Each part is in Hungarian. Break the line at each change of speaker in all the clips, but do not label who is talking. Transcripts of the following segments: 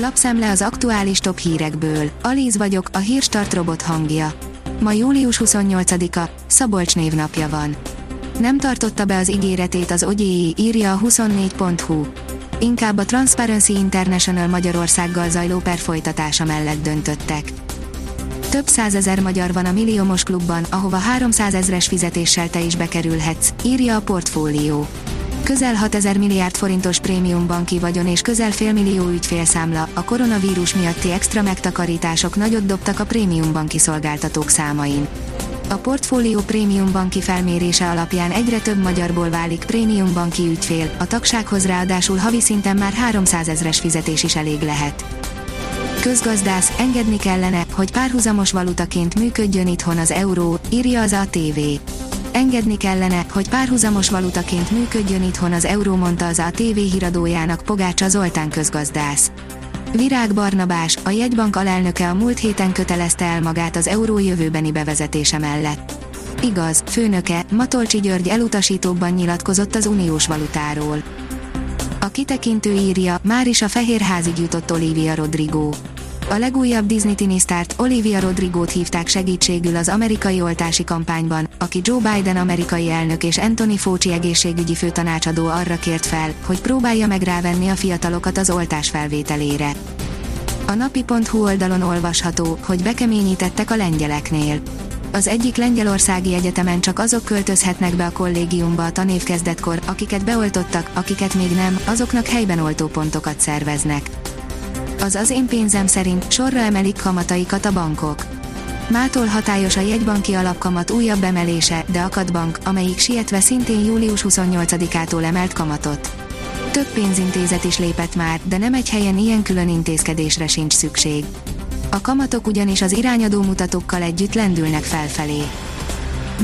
Lapszemle az aktuális top hírekből. Alíz vagyok, a hírstart robot hangja. Ma július 28-a, Szabolcs névnapja van. Nem tartotta be az ígéretét az ogyéi, írja a 24.hu. Inkább a Transparency International Magyarországgal zajló per folytatása mellett döntöttek. Több százezer magyar van a Milliómos klubban, ahova 300 ezres fizetéssel te is bekerülhetsz, írja a portfólió. Közel 6000 milliárd forintos prémium banki vagyon és közel félmillió ügyfélszámla, a koronavírus miatti extra megtakarítások nagyot dobtak a prémium banki szolgáltatók számain. A portfólió prémium banki felmérése alapján egyre több magyarból válik prémium banki ügyfél, a tagsághoz ráadásul havi szinten már 300 ezres fizetés is elég lehet. Közgazdász, engedni kellene, hogy párhuzamos valutaként működjön itthon az euró, írja az ATV. Engedni kellene, hogy párhuzamos valutaként működjön itthon az euró, mondta az ATV híradójának Pogácsa Zoltán közgazdász. Virág Barnabás, a jegybank alelnöke a múlt héten kötelezte el magát az euró jövőbeni bevezetése mellett. Igaz, főnöke, Matolcsi György elutasítóbban nyilatkozott az uniós valutáról. A kitekintő írja, már is a fehérházig jutott Olivia Rodrigo. A legújabb Disney tinisztárt, Olivia Rodrigo-t hívták segítségül az amerikai oltási kampányban, aki Joe Biden amerikai elnök és Anthony Fauci egészségügyi főtanácsadó arra kért fel, hogy próbálja meg rávenni a fiatalokat az oltás felvételére. A napi.hu oldalon olvasható, hogy bekeményítettek a lengyeleknél. Az egyik lengyelországi egyetemen csak azok költözhetnek be a kollégiumba a tanévkezdetkor, akiket beoltottak, akiket még nem, azoknak helyben oltópontokat szerveznek. Az az én pénzem szerint sorra emelik kamataikat a bankok. Mától hatályos a jegybanki alapkamat újabb emelése, de akad bank, amelyik sietve szintén július 28-ától emelt kamatot. Több pénzintézet is lépett már, de nem egy helyen ilyen külön intézkedésre sincs szükség. A kamatok ugyanis az irányadó mutatókkal együtt lendülnek felfelé.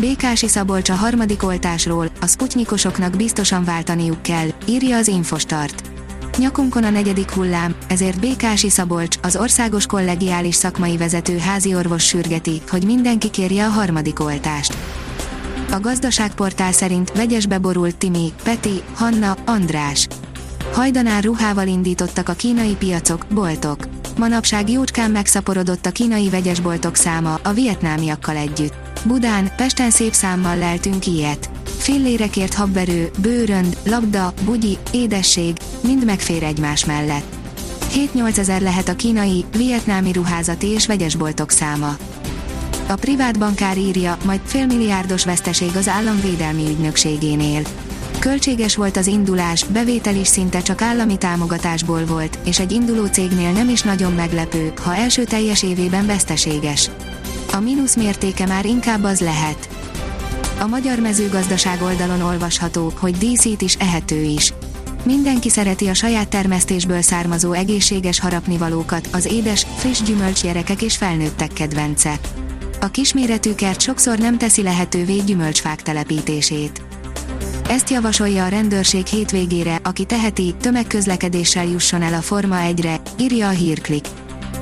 Békási Szabolcs a harmadik oltásról, a sputnikosoknak biztosan váltaniuk kell, írja az Infostart. Nyakunkon a negyedik hullám, ezért Békási Szabolcs, az országos kollegiális szakmai vezető házi orvos sürgeti, hogy mindenki kérje a harmadik oltást. A gazdaságportál szerint vegyesbe borult Timi, Peti, Hanna, András. Hajdanár ruhával indítottak a kínai piacok, boltok. Manapság jócskán megszaporodott a kínai vegyesboltok száma, a vietnámiakkal együtt. Budán, Pesten szép számmal leltünk ilyet. Fillérekért habverő, bőrönd, labda, bugyi, édesség, mind megfér egymás mellett. 7-8 ezer lehet a kínai, vietnámi ruházati és vegyesboltok száma. A privát bankár írja, majd félmilliárdos veszteség az államvédelmi ügynökségénél. Költséges volt az indulás, bevétel is szinte csak állami támogatásból volt, és egy induló cégnél nem is nagyon meglepő, ha első teljes évében veszteséges. A mínusz mértéke már inkább az lehet. A magyar mezőgazdaság oldalon olvasható, hogy díszít is ehető is. Mindenki szereti a saját termesztésből származó egészséges harapnivalókat, az édes, friss gyümölcsgyerekek és felnőttek kedvence. A kisméretű kert sokszor nem teszi lehetővé gyümölcsfák telepítését. Ezt javasolja a rendőrség hétvégére, aki teheti, tömegközlekedéssel jusson el a Forma 1-re, írja a hírklik.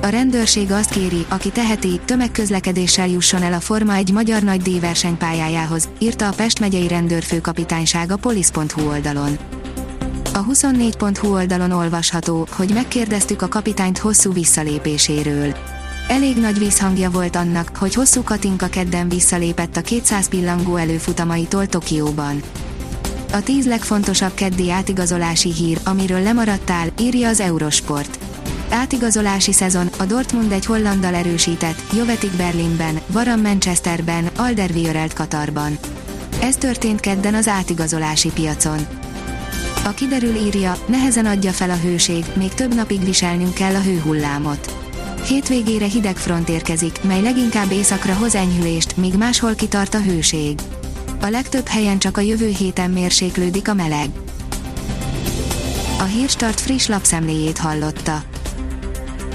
A rendőrség azt kéri, aki teheti, tömegközlekedéssel jusson el a Forma 1 magyar nagy díjversenypályájához, írta a Pest megyei rendőrfőkapitányság a polisz.hu oldalon. A 24.hu oldalon olvasható, hogy megkérdeztük a kapitányt hosszú visszalépéséről. Elég nagy visszhangja volt annak, hogy hosszú Katinka kedden visszalépett a 200 pillangó előfutamaitól Tokióban. A 10 legfontosabb keddi átigazolási hír, amiről lemaradtál, írja az Eurosport. Átigazolási szezon, a Dortmund egy hollandal erősített, Jovetik Berlinben, Varam Manchesterben, Alderweireld Katarban. Ez történt kedden az átigazolási piacon. A kiderül írja, nehezen adja fel a hőség, még több napig viselnünk kell a hőhullámot. Hétvégére hideg front érkezik, mely leginkább északra hoz enyhülést, míg máshol kitart a hőség. A legtöbb helyen csak a jövő héten mérséklődik a meleg. A Hírstart friss lapszemléjét hallotta.